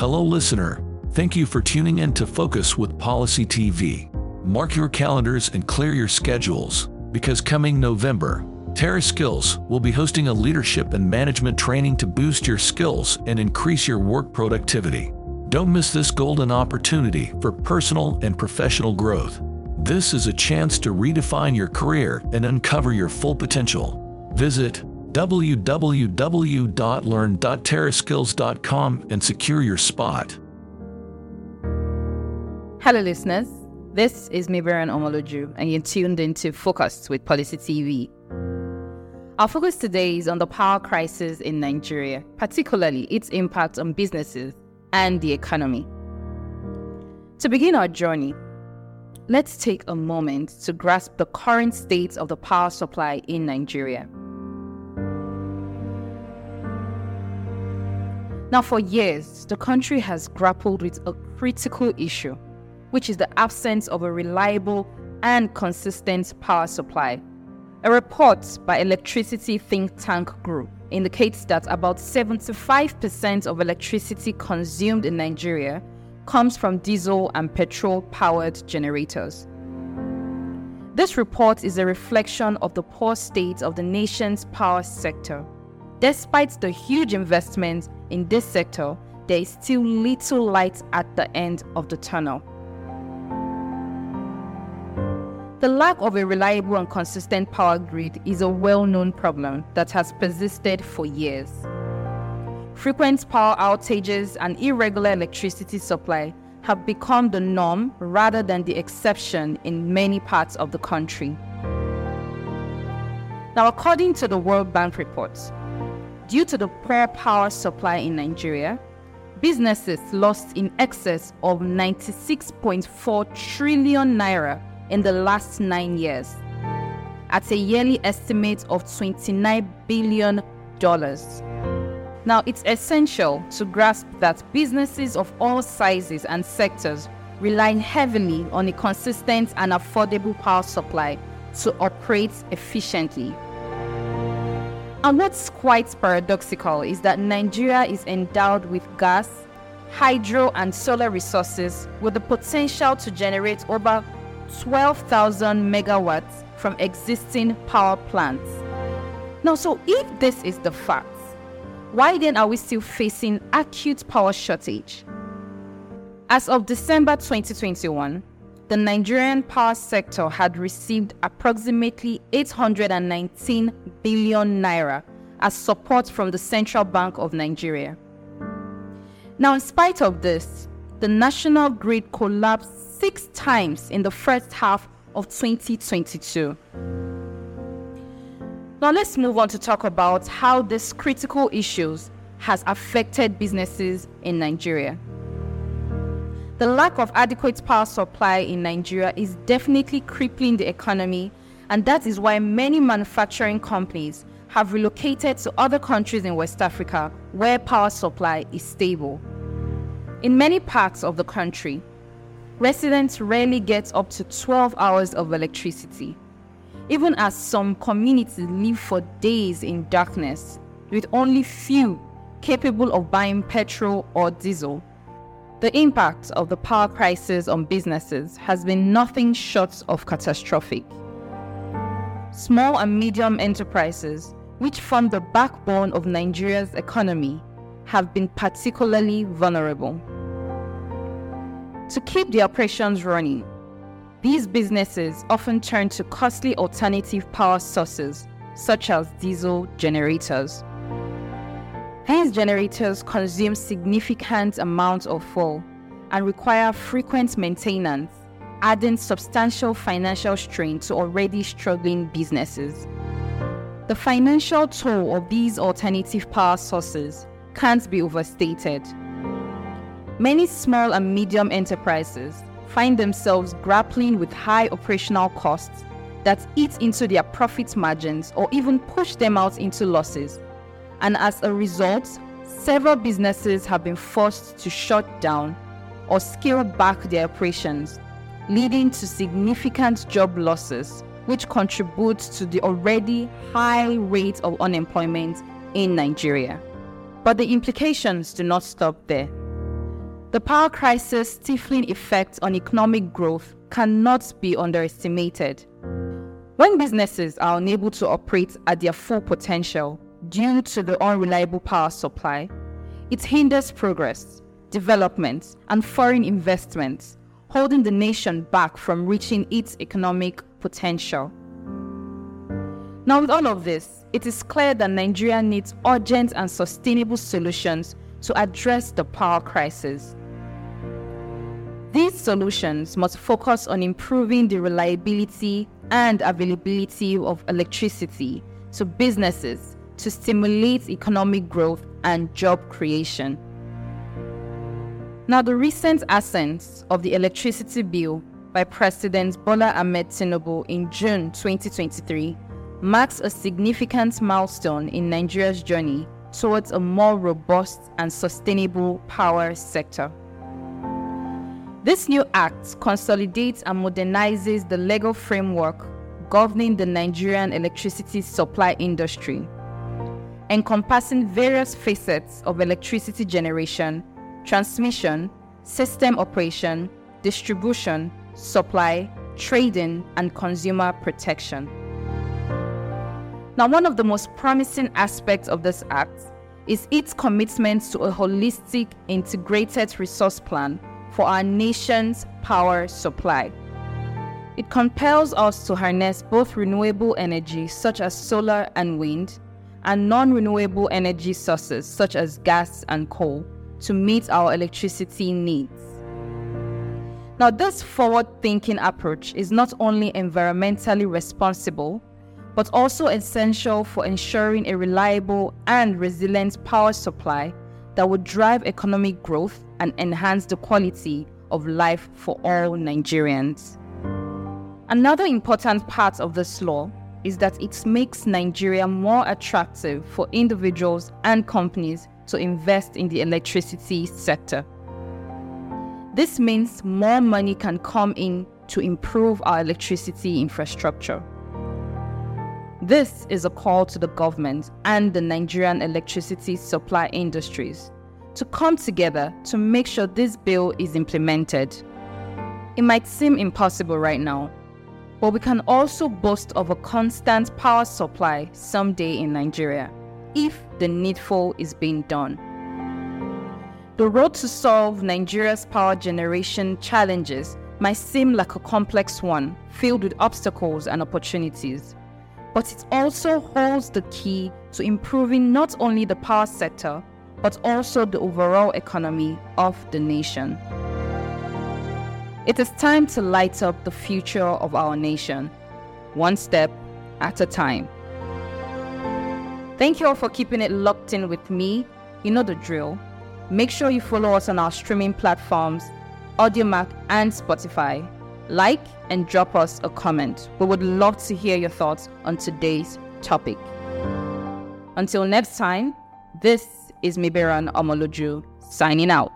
Hello, listener. Thank you for tuning in to Focus with Policy TV. Mark your calendars and clear your schedules, because coming November, TerraSkills will be hosting a leadership and management training to boost your skills and increase your work productivity. Don't miss this golden opportunity for personal and professional growth. This is a chance to redefine your career and uncover your full potential. Visit www.learn.terraskills.com and secure your spot. Hello, listeners. This is Miberan Omoloju, and you're tuned into Focus with Policy TV. Our focus today is on the power crisis in Nigeria, particularly its impact on businesses and the economy. To begin our journey, let's take a moment to grasp the current state of the power supply in Nigeria. Now, for years, the country has grappled with a critical issue, which is the absence of a reliable and consistent power supply. A report by Electricity Think Tank Group indicates that about 75% of electricity consumed in Nigeria comes from diesel and petrol powered generators. This report is a reflection of the poor state of the nation's power sector. Despite the huge investments in this sector, there is still little light at the end of the tunnel. The lack of a reliable and consistent power grid is a well known problem that has persisted for years. Frequent power outages and irregular electricity supply have become the norm rather than the exception in many parts of the country. Now, according to the World Bank reports, Due to the poor power supply in Nigeria, businesses lost in excess of 96.4 trillion naira in the last nine years, at a yearly estimate of $29 billion. Now, it's essential to grasp that businesses of all sizes and sectors rely heavily on a consistent and affordable power supply to operate efficiently. And what's quite paradoxical is that Nigeria is endowed with gas, hydro, and solar resources with the potential to generate over 12,000 megawatts from existing power plants. Now, so if this is the fact, why then are we still facing acute power shortage? As of December 2021, the Nigerian power sector had received approximately 819 billion naira as support from the Central Bank of Nigeria. Now, in spite of this, the national grid collapsed six times in the first half of 2022. Now, let's move on to talk about how these critical issues has affected businesses in Nigeria. The lack of adequate power supply in Nigeria is definitely crippling the economy, and that is why many manufacturing companies have relocated to other countries in West Africa where power supply is stable. In many parts of the country, residents rarely get up to 12 hours of electricity, even as some communities live for days in darkness, with only few capable of buying petrol or diesel. The impact of the power crisis on businesses has been nothing short of catastrophic. Small and medium enterprises, which form the backbone of Nigeria's economy, have been particularly vulnerable. To keep the operations running, these businesses often turn to costly alternative power sources, such as diesel generators. These generators consume significant amounts of fuel and require frequent maintenance, adding substantial financial strain to already struggling businesses. The financial toll of these alternative power sources can't be overstated. Many small and medium enterprises find themselves grappling with high operational costs that eat into their profit margins or even push them out into losses and as a result, several businesses have been forced to shut down or scale back their operations, leading to significant job losses, which contributes to the already high rate of unemployment in Nigeria. But the implications do not stop there. The power crisis stifling effect on economic growth cannot be underestimated. When businesses are unable to operate at their full potential due to the unreliable power supply, it hinders progress, development, and foreign investments, holding the nation back from reaching its economic potential. Now, with all of this, it is clear that Nigeria needs urgent and sustainable solutions to address the power crisis. These solutions must focus on improving the reliability and availability of electricity to businesses to stimulate economic growth and job creation. Now, the recent assent of the electricity bill by President Bola Ahmed Tinubu in June 2023 marks a significant milestone in Nigeria's journey towards a more robust and sustainable power sector. This new act consolidates and modernizes the legal framework governing the Nigerian electricity supply industry, encompassing various facets of electricity generation, transmission, system operation, distribution, supply, trading, and consumer protection. Now, one of the most promising aspects of this act is its commitment to a holistic, integrated resource plan for our nation's power supply. It compels us to harness both renewable energy, such as solar and wind, and non renewable energy sources, such as gas and coal, to meet our electricity needs. Now, this forward thinking approach is not only environmentally responsible, but also essential for ensuring a reliable and resilient power supply that would drive economic growth and enhance the quality of life for all Nigerians. Another important part of this law is that it makes Nigeria more attractive for individuals and companies to invest in the electricity sector. This means more money can come in to improve our electricity infrastructure. This is a call to the government and the Nigerian electricity supply industries to come together to make sure this bill is implemented. It might seem impossible right now, but we can also boast of a constant power supply someday in Nigeria if the needful is being done. The road to solve Nigeria's power generation challenges might seem like a complex one filled with obstacles and opportunities, but it also holds the key to improving not only the power sector but also the overall economy of the nation. It is time to light up the future of our nation, one step at a time. Thank you all for keeping it locked in with me. You know the drill. Make sure you follow us on our streaming platforms, Audiomack and Spotify. Like and drop us a comment. We would love to hear your thoughts on today's topic. Until next time, this is Miberan Omoloju signing out.